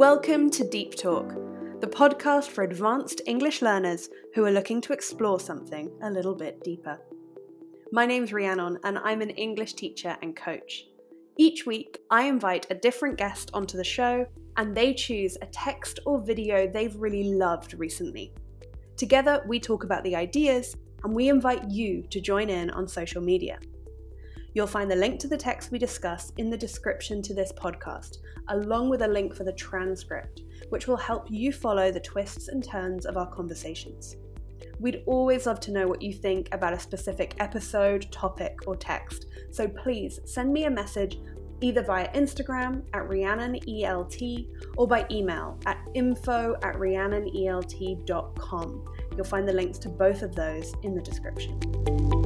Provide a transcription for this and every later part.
Welcome to Deep Talk, the podcast for advanced English learners who are looking to explore something a little bit deeper. My name's Rhiannon, and I'm an English teacher and coach. Each week, I invite a different guest onto the show, and they choose a text or video they've really loved recently. Together, we talk about the ideas, and we invite you to join in on social media. You'll find the link to the text we discuss in the description to this podcast, along with a link for the transcript, which will help you follow the twists and turns of our conversations. We'd always love to know what you think about a specific episode, topic, or text, so please send me a message either via Instagram at RhiannonELT or by email at info at rhiannonelt.com. You'll find the links to both of those in the description.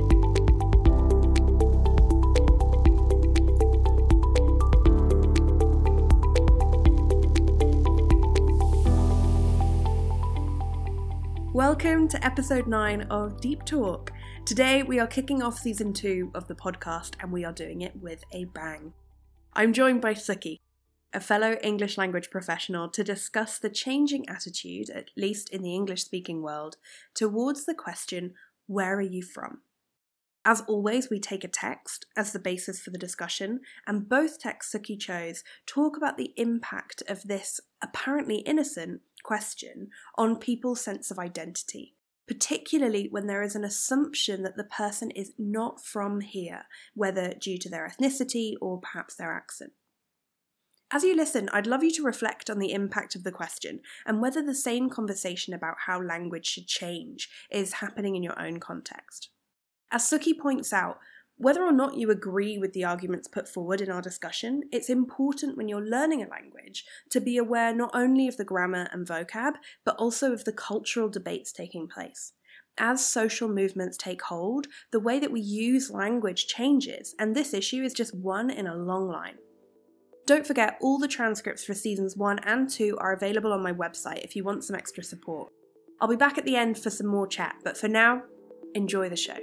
Welcome to episode 9 of Deep Talk. Today we are kicking off season 2 of the podcast and we are doing it with a bang. I'm joined by Sukhi, a fellow English language professional, to discuss the changing attitude, at least in the English speaking world, towards the question, Where are you from? As always, we take a text as the basis for the discussion, and both texts Sukhi chose talk about the impact of this apparently innocent question on people's sense of identity, particularly when there is an assumption that the person is not from here, whether due to their ethnicity or perhaps their accent. As you listen, I'd love you to reflect on the impact of the question and whether the same conversation about how language should change is happening in your own context. As Sukhi points out, whether or not you agree with the arguments put forward in our discussion, it's important when you're learning a language to be aware not only of the grammar and vocab, but also of the cultural debates taking place. As social movements take hold, the way that we use language changes, and this issue is just one in a long line. Don't forget, all the transcripts for seasons 1 and 2 are available on my website if you want some extra support. I'll be back at the end for some more chat, but for now, enjoy the show.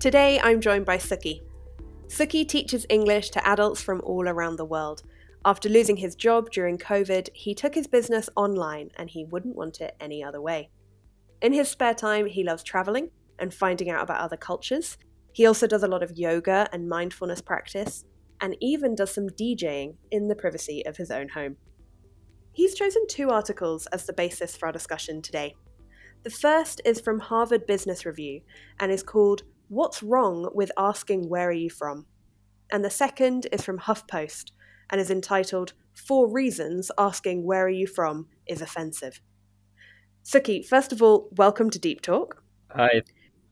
Today I'm joined by Sukhi. Sukhi teaches English to adults from all around the world. After losing his job during COVID, he took his business online and he wouldn't want it any other way. In his spare time, he loves traveling and finding out about other cultures. He also does a lot of yoga and mindfulness practice, and even does some DJing in the privacy of his own home. He's chosen two articles as the basis for our discussion today. The first is from Harvard Business Review and is called What's Wrong with Asking Where Are You From? And the second is from HuffPost and is entitled Four Reasons Asking Where Are You From is Offensive. Sukhi, first of all, welcome to Deep Talk. Hi.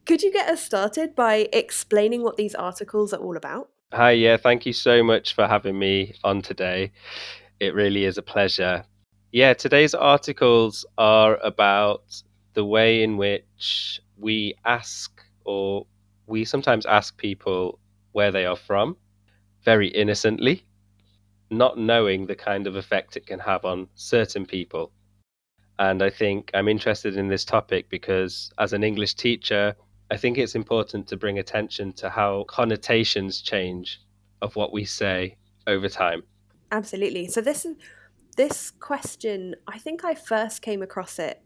Could you get us started by explaining what these articles are all about? Hi, yeah, thank you so much for having me on today. It really is a pleasure. Yeah, today's articles are about the way in which we ask or we sometimes ask people where they are from very innocently, not knowing the kind of effect it can have on certain people. And I think I'm interested in this topic because, as an English teacher, I think it's important to bring attention to how connotations change of what we say over time. Absolutely. So this this question, I think I first came across it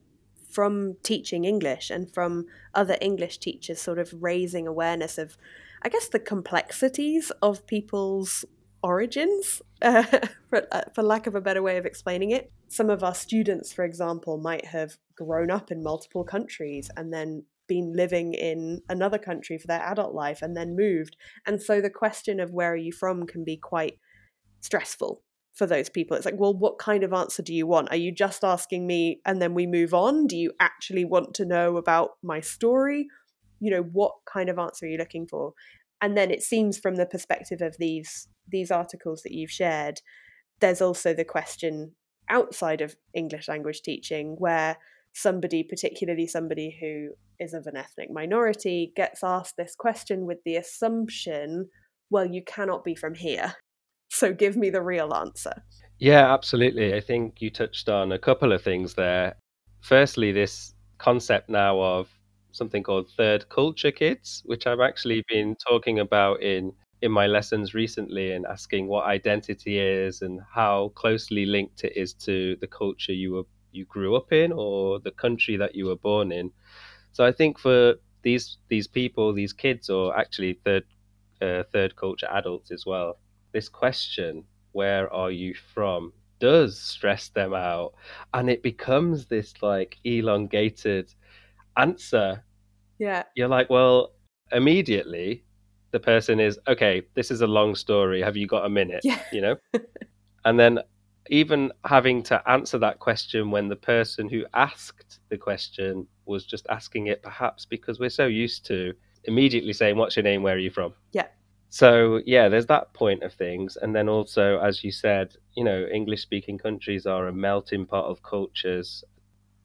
from teaching English and from other English teachers sort of raising awareness of, I guess, the complexities of people's origins, uh, for, uh, for lack of a better way of explaining it. Some of our students, for example, might have grown up in multiple countries and then been living in another country for their adult life and then moved. And so the question of where are you from can be quite stressful for those people. It's like, well, what kind of answer do you want? Are you just asking me and then we move on? Do you actually want to know about my story? You know, what kind of answer are you looking for? And then it seems from the perspective of these these articles that you've shared, there's also the question outside of English language teaching where somebody, particularly somebody who is of an ethnic minority, gets asked this question with the assumption, well, you cannot be from here so give me the real answer. Yeah, absolutely. I think you touched on a couple of things there. Firstly, this concept now of something called third culture kids, which I've actually been talking about in in my lessons recently and asking what identity is and how closely linked it is to the culture you were you grew up in or the country that you were born in. So I think for these these people, these kids, or actually third uh, third culture adults as well, this question, "Where are you from?" does stress them out, and it becomes this like elongated answer. Yeah, you're like, well, immediately the person is okay. This is a long story. Have you got a minute? Yeah. You know, and then even having to answer that question when the person who asked the question was just asking it perhaps because we're so used to immediately saying what's your name where are you from yeah so yeah there's that point of things. And then also as you said you know english speaking countries are a melting pot of cultures.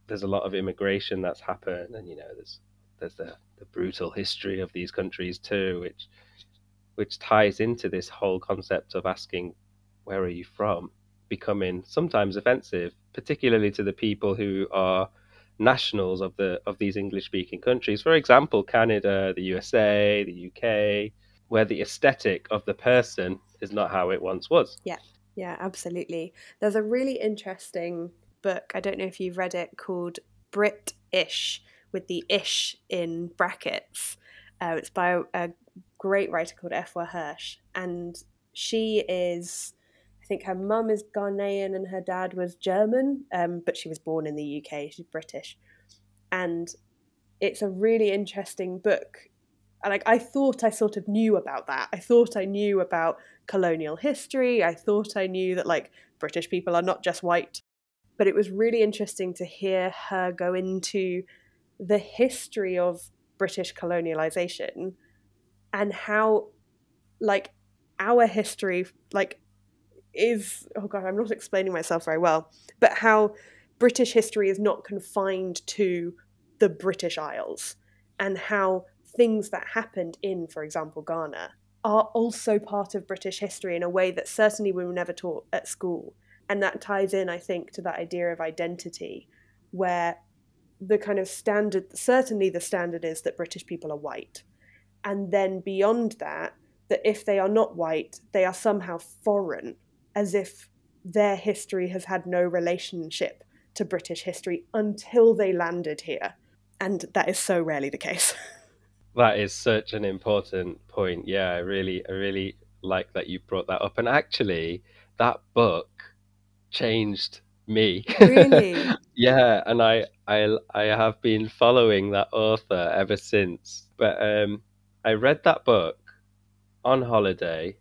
There's a lot of immigration that's happened. And you know there's there's the, the brutal history of these countries too which which ties into this whole concept of asking where are you from? becoming sometimes offensive, particularly to the people who are nationals of the of these English speaking countries. For example, Canada, the USA, the UK, where the aesthetic of the person is not how it once was. Yeah. Yeah, absolutely. There's a really interesting book, I don't know if you've read it, called Brit-ish with the ish in brackets. Uh, it's by a, great writer called Afua Hirsch, and she is I think her mum is Ghanaian and her dad was German, um, but she was born in the UK. She's British, and it's a really interesting book. Like I thought I sort of knew about that. I thought I knew about colonial history. I thought I knew that like British people are not just white. But it was really interesting to hear her go into the history of British colonialization and how like our history like is oh god, I'm not explaining myself very well, but how British history is not confined to the British Isles and how things that happened in, for example, Ghana are also part of British history in a way that certainly we were never taught at school. And that ties in, I think, to that idea of identity, where the kind of standard, certainly the standard is that British people are white. And then beyond that, that if they are not white, they are somehow foreign as if their history has had no relationship to British history until they landed here. And that is so rarely the case. that is such an important point. Yeah, I really, I really like that you brought that up. And actually, that book changed me. Really? yeah, and I, I, I have been following that author ever since. But um, I read that book on holiday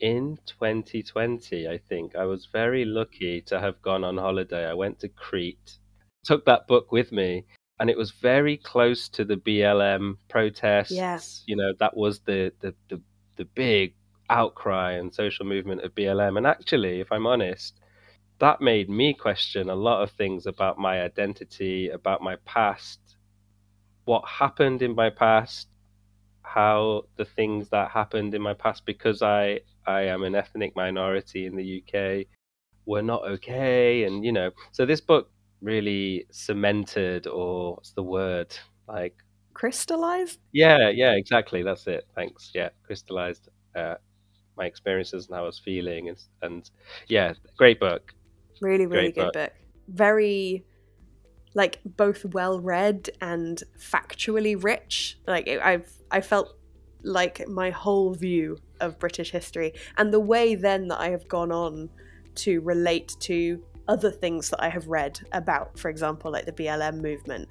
in 2020, I think. I was very lucky to have gone on holiday. I went to Crete, took that book with me, and it was very close to the BLM protests. Yes. You know, that was the, the, the, the big outcry and social movement of BLM. And actually, if I'm honest, that made me question a lot of things about my identity, about my past, what happened in my past, how the things that happened in my past because I I am an ethnic minority in the UK were not okay. And, you know, so this book really cemented, or what's the word? Like, crystallized? Yeah, yeah, exactly. That's it. Thanks. Yeah, crystallized uh, my experiences and how I was feeling. And, and yeah, great book. Really, really great good book. book. Very like both well read and factually rich. Like I've I felt like my whole view of British history and the way then that I have gone on to relate to other things that I have read about, for example, like the BLM movement.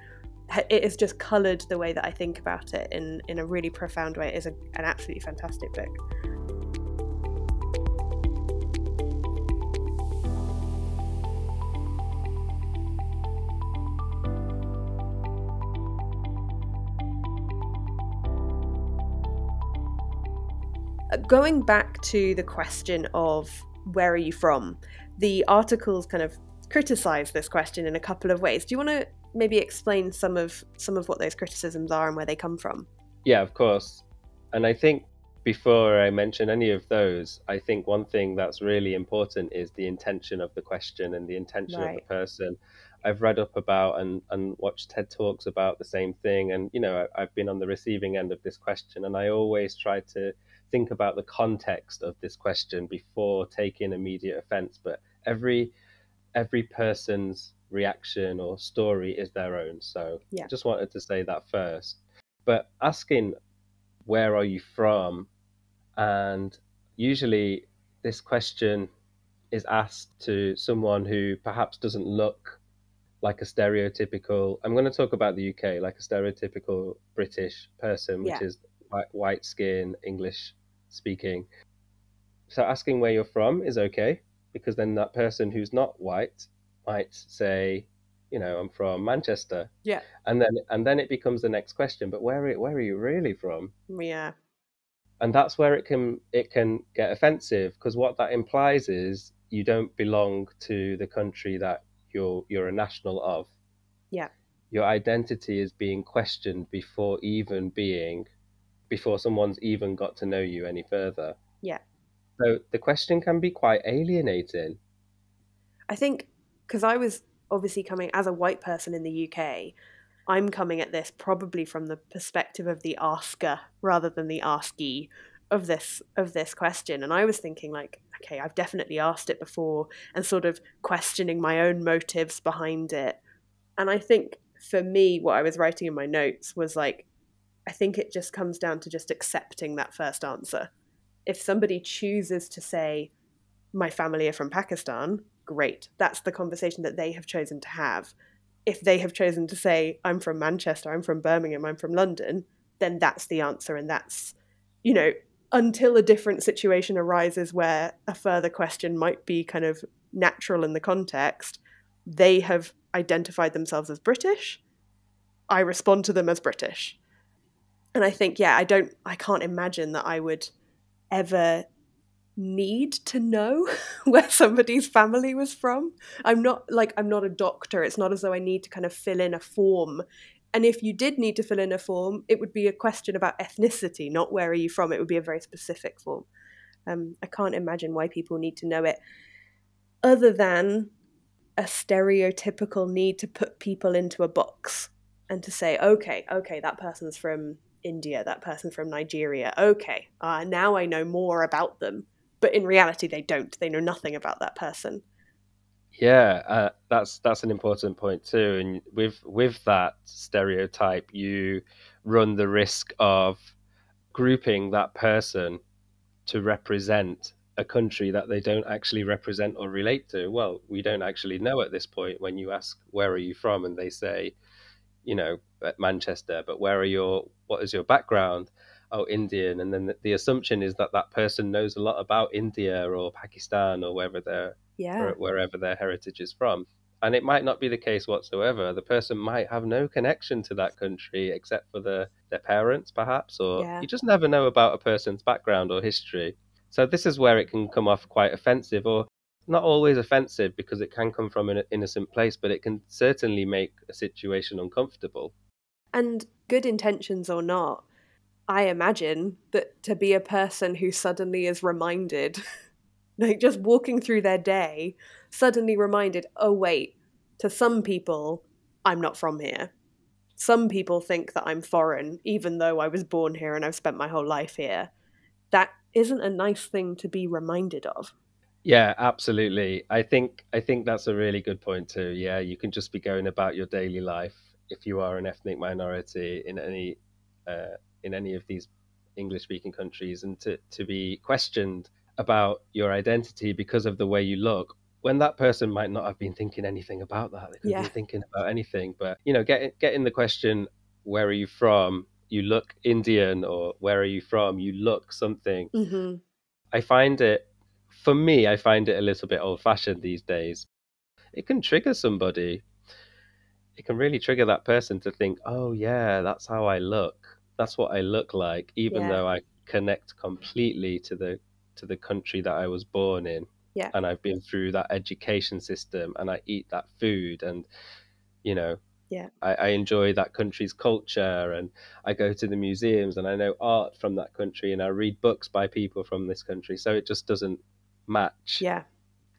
It has just coloured the way that I think about it in, in a really profound way. It is a, an absolutely fantastic book. Uh, going back to the question of where are you from, the articles kind of criticize this question in a couple of ways. Do you want to maybe explain some of some of what those criticisms are and where they come from? Yeah, of course. And I think before I mention any of those, I think one thing that's really important is the intention of the question and the intention right. of the person. I've read up about and, and watched TED Talks about the same thing. And, you know, I, I've been on the receiving end of this question, and I always try to think about the context of this question before taking immediate offense. But every every person's reaction or story is their own. So yeah. just wanted to say that first. But asking where are you from and usually, this question is asked to someone who perhaps doesn't look like a stereotypical. I'm going to talk about the UK, like a stereotypical British person, which yeah. is white, white skin, English speaking. So asking where you're from is okay because then that person who's not white might say, you know, I'm from Manchester. Yeah. And then and then it becomes the next question, but where where are you really from? Mm, yeah and that's where it can it can get offensive because what that implies is you don't belong to the country that you're you're a national of yeah your identity is being questioned before even being before someone's even got to know you any further. Yeah. So the question can be quite alienating. I think because i was obviously coming as a white person in the uk I'm coming at this probably from the perspective of the asker rather than the askee of this of this question. And I was thinking like okay I've definitely asked it before and sort of questioning my own motives behind it. And I think for me what I was writing in my notes was like I think it just comes down to just accepting that first answer if somebody chooses to say my family are from Pakistan great that's the conversation that they have chosen to have if they have chosen to say, I'm from Manchester, I'm from Birmingham, I'm from London, then that's the answer. And that's, you know, until a different situation arises where a further question might be kind of natural in the context, they have identified themselves as British. I respond to them as British. And I think, yeah, I don't, I can't imagine that I would ever need to know where somebody's family was from. I'm not like I'm not a doctor. It's not as though I need to kind of fill in a form. And if you did need to fill in a form, it would be a question about ethnicity, not where are you from. It would be a very specific form. Um, I can't imagine why people need to know it, other than a stereotypical need to put people into a box and to say, okay, okay, that person's from India, that person from Nigeria. Okay, uh, now I know more about them. But in reality they don't. They know nothing about that person. Yeah uh, that's that's an important point too. And with with that stereotype you run the risk of grouping that person to represent a country that they don't actually represent or relate to. Well we don't actually know at this point when you ask where are you from? And they say you know at manchester. But where are your what is your background oh Indian, and then the, the, assumption is that that person knows a lot about India or Pakistan or wherever their yeah. wherever their heritage is from. And it might not be the case whatsoever. The person might have no connection to that country except for the, their parents, perhaps, or yeah. you just never know about a person's background or history. So this is where it can come off quite offensive, or not always offensive because it can come from an innocent place, but it can certainly make a situation uncomfortable. And good intentions or not, I imagine that to be a person who suddenly is reminded, like just walking through their day, suddenly reminded, oh, wait, to some people, I'm not from here. Some people think that I'm foreign, even though I was born here and I've spent my whole life here. That isn't a nice thing to be reminded of. Yeah, absolutely. I think I think that's a really good point too. Yeah, you can just be going about your daily life if you are an ethnic minority in any uh, in any of these English speaking countries and to, to be questioned about your identity because of the way you look when that person might not have been thinking anything about that. They couldn't yeah. be thinking about anything but you know get get in the question where are you from? You look indian or where are you from? You look something. Mm-hmm. i find it for me i find it a little bit old fashioned these days. It can trigger somebody it can really trigger that person to think oh yeah that's how i look that's what I look like, even yeah. though I connect completely to the to the country that I was born in. Yeah. And I've been through that education system and I eat that food and you know, Yeah. I, I enjoy that country's culture and I go to the museums and I know art from that country and I read books by people from this country. So it just doesn't match. Yeah.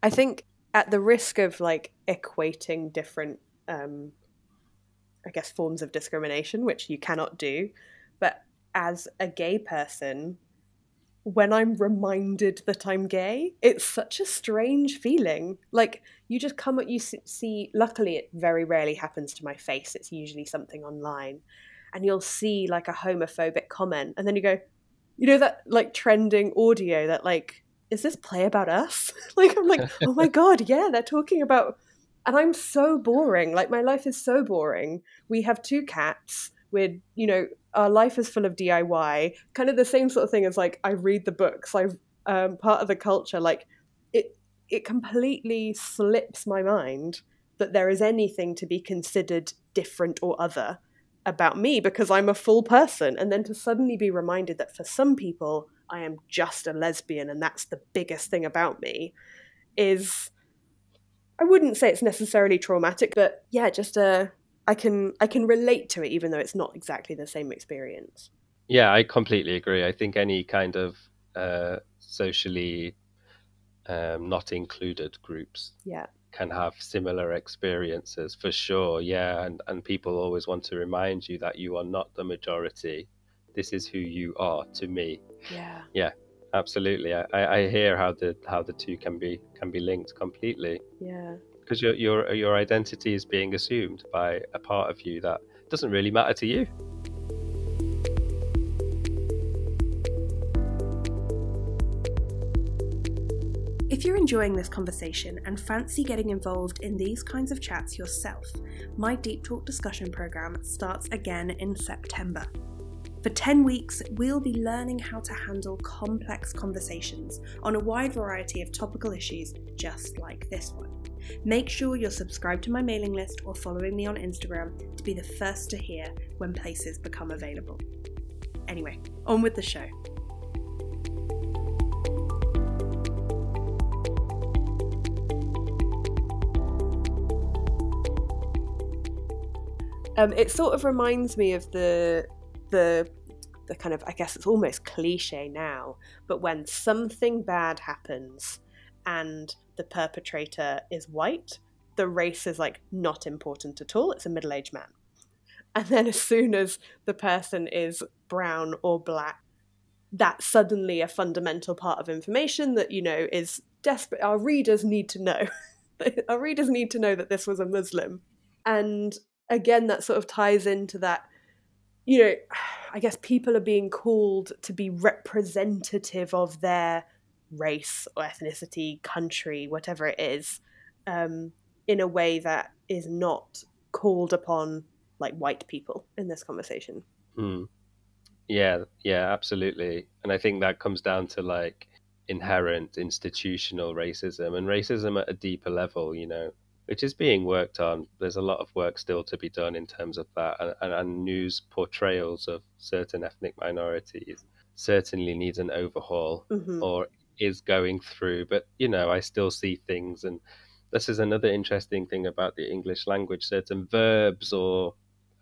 I think at the risk of like equating different um I guess forms of discrimination, which you cannot do, but as a gay person, when I'm reminded that I'm gay, it's such a strange feeling. Like you just come at you see. Luckily, it very rarely happens to my face. It's usually something online, and you'll see like a homophobic comment, and then you go, you know that like trending audio that like is this play about us? like I'm like, oh my god, yeah, they're talking about, and I'm so boring. Like my life is so boring. We have two cats. We're you know our life is full of DIY, kind of the same sort of thing as like I read the books, I'm um, part of the culture. Like it, it completely slips my mind that there is anything to be considered different or other about me because I'm a full person, and then to suddenly be reminded that for some people I am just a lesbian and that's the biggest thing about me is I wouldn't say it's necessarily traumatic, but yeah, just a I can I can relate to it even though it's not exactly the same experience. Yeah, I completely agree. I think any kind of uh, socially um, not included groups yeah. can have similar experiences for sure. Yeah, and and people always want to remind you that you are not the majority. This is who you are to me. Yeah. Yeah. Absolutely, I, I hear how the how the two can be can be linked completely. Yeah, because your your your identity is being assumed by a part of you that doesn't really matter to you. If you're enjoying this conversation and fancy getting involved in these kinds of chats yourself, my Deep Talk discussion program starts again in September. For 10 weeks, we'll be learning how to handle complex conversations on a wide variety of topical issues just like this one. Make sure you're subscribed to my mailing list or following me on Instagram to be the first to hear when places become available. Anyway, on with the show. Um, it sort of reminds me of the the the kind of I guess it's almost cliche now, but when something bad happens and the perpetrator is white, the race is like not important at all. It's a middle aged man. And then as soon as the person is brown or black, that's suddenly a fundamental part of information that, you know, is desperate. Our readers need to know. Our readers need to know that this was a Muslim. And again, that sort of ties into that, you know, I guess people are being called to be representative of their race or ethnicity, country, whatever it is, um, in a way that is not called upon like white people in this conversation. Mm. Yeah, yeah, absolutely. And I think that comes down to like inherent institutional racism and racism at a deeper level, you know, which is being worked on. There's a lot of work still to be done in terms of that, and, and, and news portrayals of certain ethnic minorities certainly needs an overhaul mm-hmm. or is going through. But you know, I still see things, and this is another interesting thing about the English language. Certain verbs or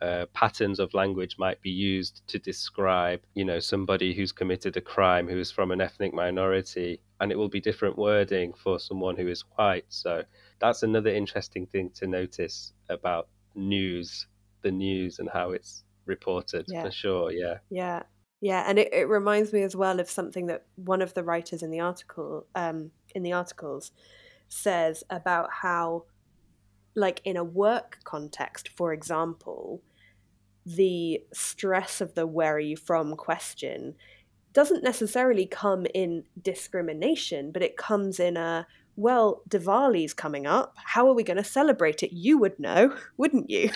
uh, patterns of language might be used to describe, you know, somebody who's committed a crime who is from an ethnic minority, and it will be different wording for someone who is white. So that's another interesting thing to notice about news, the news, and how it's reported yeah. for sure. Yeah. Yeah. Yeah, and it, it reminds me as well of something that one of the writers in the article, um, in the articles, says about how, like in a work context, for example, the stress of the "where are you from" question doesn't necessarily come in discrimination, but it comes in a well, Diwali's coming up. How are we going to celebrate it? You would know, wouldn't you?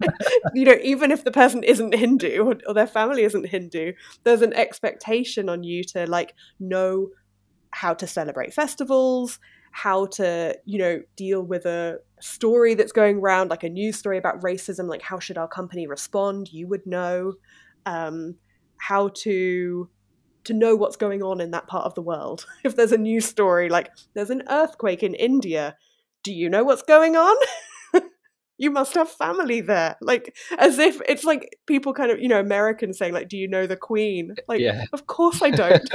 you know, even if the person isn't Hindu or, or, their family isn't Hindu, there's an expectation on you to like know how to celebrate festivals, how to, you know, deal with a story that's going around, like a news story about racism, like how should our company respond? You would know. Um, how to to know what's going on in that part of the world. If there's a news story like there's an earthquake in India, do you know what's going on? you must have family there. Like, as if it's like people kind of, you know, Americans saying, like, do you know the Queen? Like, Yeah. of course I don't.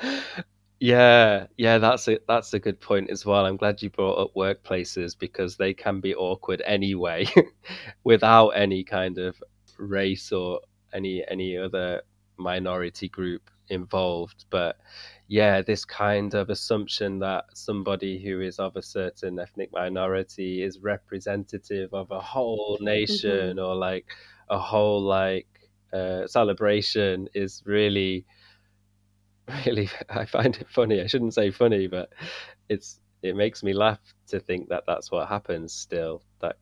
yeah, yeah, that's a that's a good point as well. I'm glad you brought up workplaces because they can be awkward anyway, without any kind of race or any any other minority group involved. But yeah, this kind of assumption that somebody who is of a certain ethnic minority is representative of a whole nation or like a whole like uh, celebration is really really i find it funny. I shouldn't say funny but it's it makes me laugh to think that that's what happens still that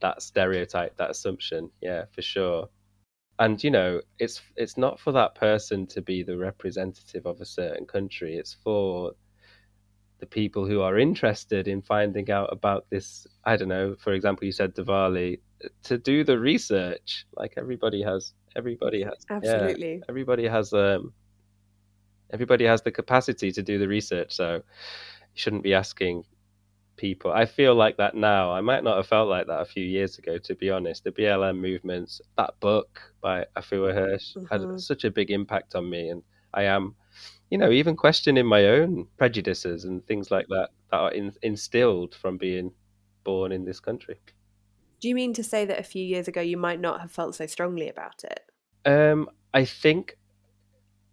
that stereotype that assumption. Yeah for sure. And you know it's it's not for that person to be the representative of a certain country. It's for the people who are interested in finding out about this i don't know for example you said diwali to do the research. Like everybody has everybody has yeah, Absolutely. everybody has um everybody has the capacity to do the research so you shouldn't be asking people i feel like that now i might not have felt like that a few years ago to be honest the blm movements that book by afua hirsch Mhm. had such a big impact on me and i am you know even questioning my own prejudices and things like that that are in, instilled from being born in this country Do you mean to say that a few years ago you might not have felt so strongly about it? Um, I think,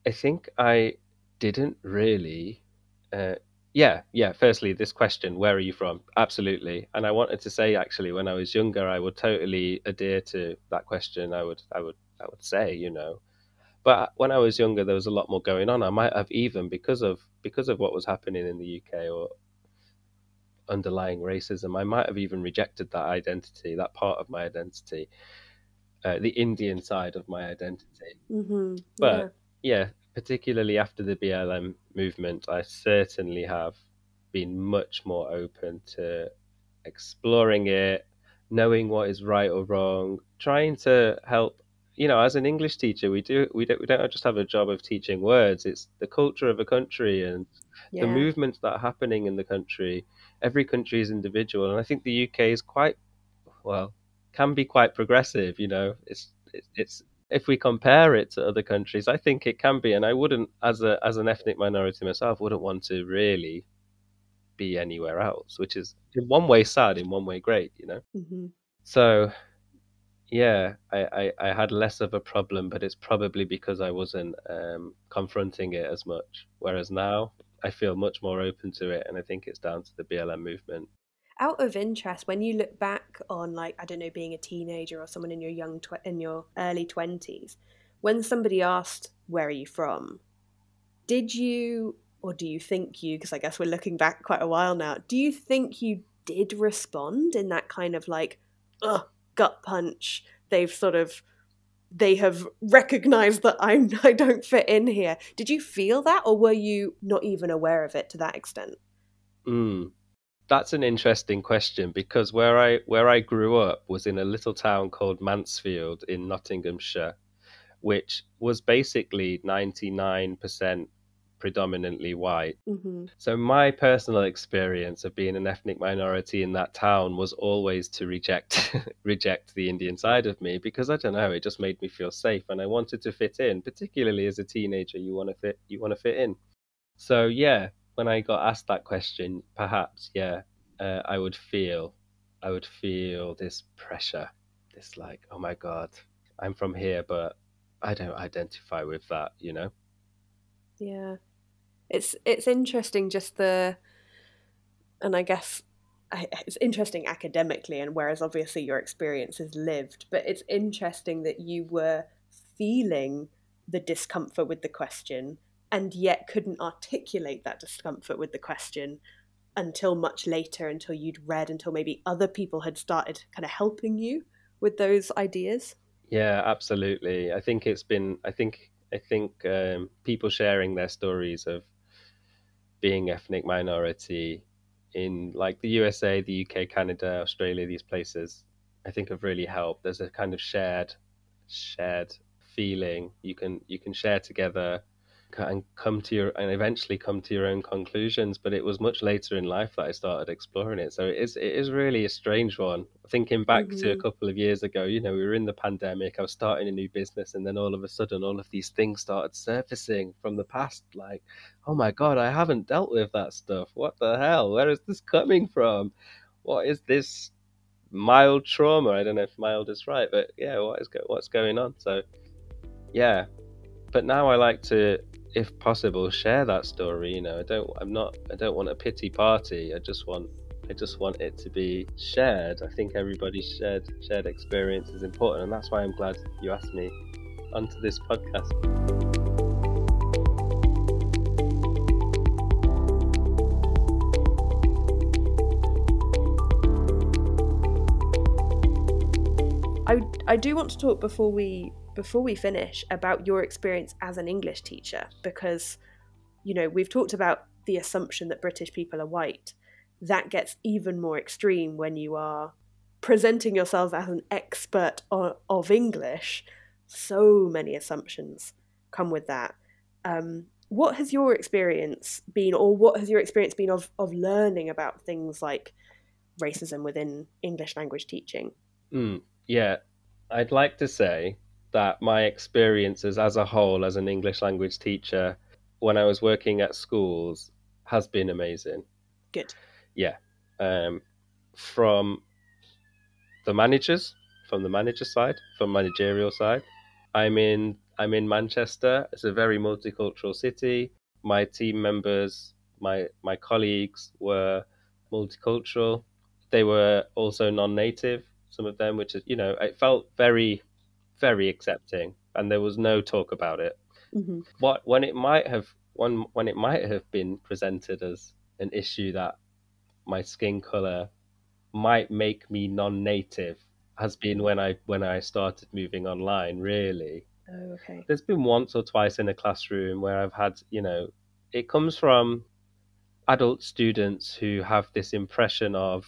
I think I didn't really. Uh, yeah, yeah. Firstly, this question: Where are you from? Absolutely. And I wanted to say, actually, when I was younger, I would totally adhere to that question. I would, I would, I would say, you know. But when I was younger, there was a lot more going on. I might have even because of because of what was happening in the UK or underlying racism, I might have even rejected that identity, that part of my identity, uh, the Indian side of my identity. Mm-hmm. But yeah, particularly after the BLM movement, I certainly have been much more open to exploring it, knowing what is right or wrong, trying to help. You know, as an English teacher, we do we don't we don't just have a job of teaching words. It's the culture of a country and yeah. the movements that are happening in the country. Every country is individual, and I think the UK is quite well can be quite progressive. You know, it's it's, it's if we compare it to other countries, I think it can be, and I wouldn't, as a as an ethnic minority myself, wouldn't want to really be anywhere else, which is in one way sad, in one way great, you know. Mm-hmm. So, yeah, I, I, I had less of a problem, but it's probably because I wasn't um, confronting it as much. Whereas now, I feel much more open to it, and I think it's down to the BLM movement. Out of interest, when you look back on, like, I don't know, being a teenager or someone in your young tw- in your early twenties, when somebody asked, "Where are you from?" Did you, or do you think you? Because I guess we're looking back quite a while now. Do you think you did respond in that kind of like, ugh, gut punch? They've sort of they have recognized that I'm I don't fit in here. Did you feel that or were you not even aware of it to that extent? Mm. That's an interesting question because where I where I grew up was in a little town called Mansfield in Nottinghamshire, which was basically 99% predominantly white. Mm-hmm. So my personal experience of being an ethnic minority in that town was always to reject reject the Indian side of me because I don't know, it just made me feel safe and I wanted to fit in, particularly as a teenager you want to fit you want to fit in. So yeah, when I got asked that question, perhaps yeah, uh, I would feel I would feel this pressure, this like, oh my god, I'm from here but I don't identify with that, you know. Yeah. It's it's interesting just the and I guess it's interesting academically and whereas obviously your experience is lived, but it's interesting that you were feeling the discomfort with the question and yet couldn't articulate that discomfort with the question until much later until you'd read until maybe other people had started kind of helping you with those ideas? Yeah absolutely. I think it's been i think i think um, people sharing their stories of being ethnic minority in like the usa the uk canada australia these places i think have really helped. There's a kind of shared shared feeling. You can you can share together and come to your and eventually come to your own conclusions but it was much later in life that i started exploring it. So it is it is really a strange one. Thinking back mm-hmm. to a mm-hmm. couple of years ago you know we were in the pandemic i was starting a new business and then all of a sudden all of these things started surfacing from the past like oh my god i haven't dealt with that stuff. What the hell? Where is this coming from? What is this mild trauma? I don't know if mild is right but yeah what is go- what's going on? So yeah. But now i like to if possible, share that story. You know, I don't, I'm not, I don't want a pity party. I just want, I just want it to be shared. I think everybody's shared shared experience is important, and that's why I'm glad you asked me onto this podcast. I, I do want to talk before we before we finish about your experience as an English teacher because you know we've talked about the assumption that British people are white. That gets even more extreme when you are presenting yourself as an expert of, English. So many assumptions come with that. Um, what has your experience been or what has your experience been of, of learning about things like racism within English language teaching? Mm, yeah. I'd like to say that my experiences as a whole as an English language teacher when I was working at schools has been amazing. Good. Yeah. Um, from the managers, from the manager side, from managerial side. I'm in I'm in Manchester. It's a very multicultural city. My team members, my my colleagues were multicultural. They were also non-native, some of them, which is you know, it felt very very accepting, and there was no talk about it. Mm-hmm. What when it might have when when it might have been presented as an issue that my skin color might make me non-native has been when I when I started moving online. Really, oh, okay. There's been once or twice in a classroom where I've had you know it comes from adult students who have this impression of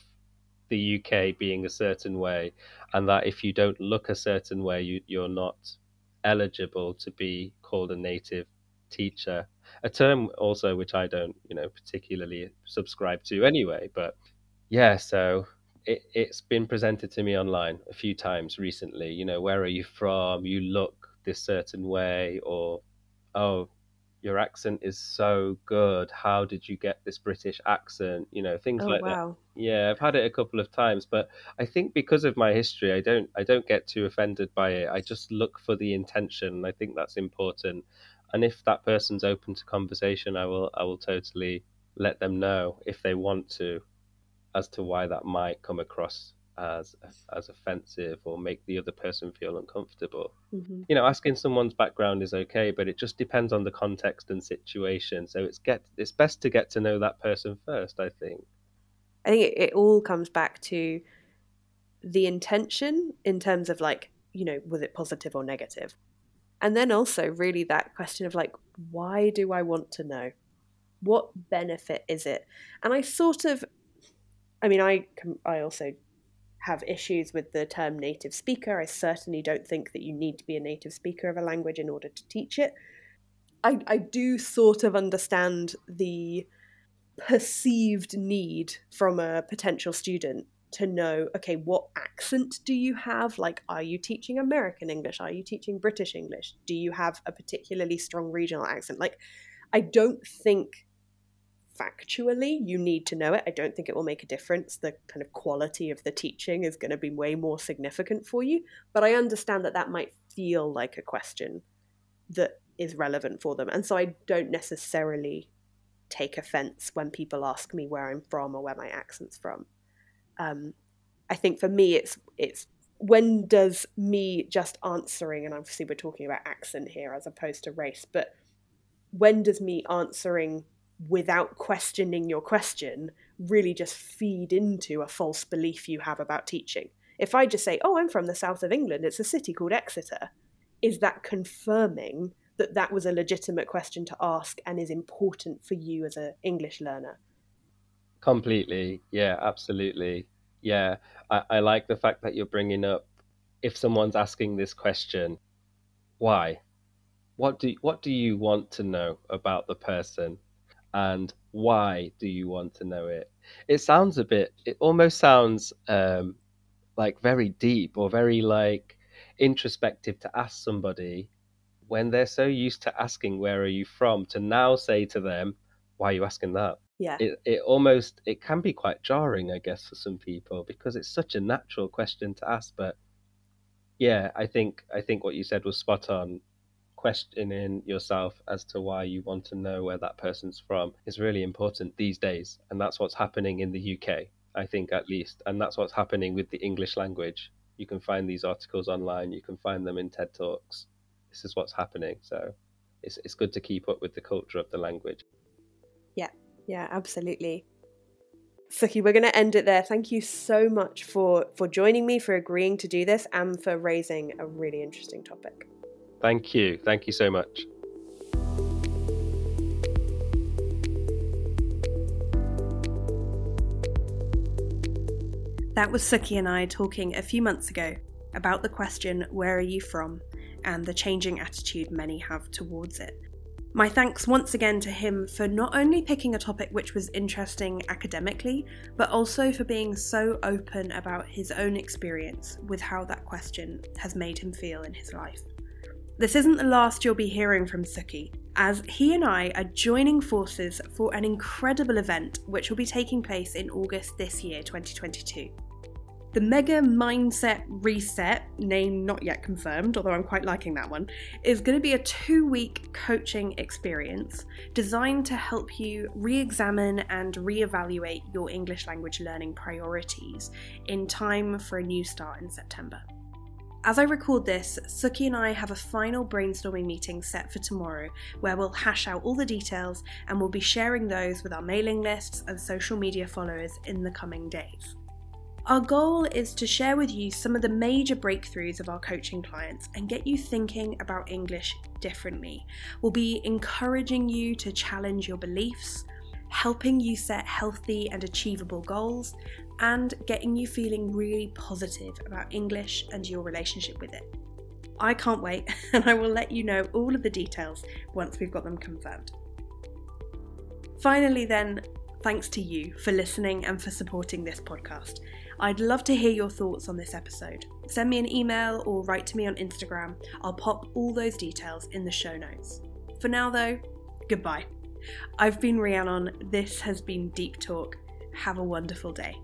the UK being a certain way, and that if you don't look a certain way, you, you're not eligible to be called a native teacher. A term also which I don't, you know, particularly subscribe to anyway. But yeah, so it, it's been presented to me online a few times recently. You know, where are you from? You look this certain way, or oh, your accent is so good. How did you get this British accent? You know, things oh, like wow. that. Yeah, I've had it a couple of times, but I think because of my history, I don't I don't get too offended by it. I just look for the intention. I think that's important. And if that person's open to conversation, I will I will totally let them know if they want to as to why that might come across as as offensive or make the other person feel uncomfortable. Mm-hmm. You know, asking someone's background is okay, but it just depends on the context and situation. So it's get it's best to get to know that person first. I think. I think it, it all comes back to the intention in terms of like you know was it positive or negative, and then also really that question of like why do I want to know, what benefit is it, and I sort of I mean, I I also have issues with the term native speaker. I certainly don't think that you need to be a native speaker of a language in order to teach it. I, I do sort of understand the perceived need from a potential student to know okay, what accent do you have? Like, are you teaching American English? Are you teaching British English? Do you have a particularly strong regional accent? Like, I don't think factually you need to know it. I don't think it will make a difference. The kind of quality of the teaching is going to be way more significant for you. But I understand that that might feel like a question that is relevant for them. And so I don't necessarily take offense when people ask me where I'm from or where my accent's from. Um, I think for me, it's it's when does me just answering, and obviously we're talking about accent here as opposed to race, but when does me answering without questioning your question really just feed into a false belief you have about teaching. If I just say, oh, I'm from the south of England, it's a city called Exeter, is that confirming that that was a legitimate question to ask and is important for you as an English learner? Completely. Yeah, absolutely. Yeah. I, I like the fact that you're bringing up if someone's asking this question, why? what do what do you want to know about the person and why do you want to know it? It sounds a bit it almost sounds um like very deep or very like introspective to ask somebody when they're so used to asking where are you from? to now say to them why are you asking that? Yeah. it, it almost it can be quite jarring i guess for some people because it's such a natural question to ask but yeah i think i think what you said was spot on questioning yourself as to why you want to know where that person's from is really important these days and that's what's happening in the uk i think at least and that's what's happening with the english language you can find these articles online you can find them in ted talks this is what's happening so it's, it's good to keep up with the culture of the language Yeah, yeah, absolutely. Sukhi, we're going to end it there. Thank you so much for for joining me, for agreeing to do this, and for raising a really interesting topic. Thank you thank you so much That was Sukhi and I talking a few months ago about the question, Where are you from? and the changing attitude many have towards it. My thanks once again to him for not only picking a topic which was interesting academically, but also for being so open about his own experience with how that question has made him feel in his life. This isn't the last you'll be hearing from Sukhi, as he and I are joining forces for an incredible event which will be taking place in August this year, 2022. The Mega Mindset Reset, name not yet confirmed, although I'm quite liking that one, is going to be a two week coaching experience designed to help you re examine and re evaluate your English language learning priorities in time for a new start in September. As I record this, Sukhi and I have a final brainstorming meeting set for tomorrow where we'll hash out all the details and we'll be sharing those with our mailing lists and social media followers in the coming days. Our goal is to share with you some of the major breakthroughs of our coaching clients and get you thinking about English differently. We'll be encouraging you to challenge your beliefs, helping you set healthy and achievable goals, and getting you feeling really positive about English and your relationship with it. I can't wait, and I will let you know all of the details once we've got them confirmed. Finally, then, thanks to you for listening and for supporting this podcast. I'd love to hear your thoughts on this episode. Send me an email or write to me on Instagram. I'll pop all those details in the show notes. For now, though, goodbye. I've been Rhiannon. This has been Deep Talk. Have a wonderful day.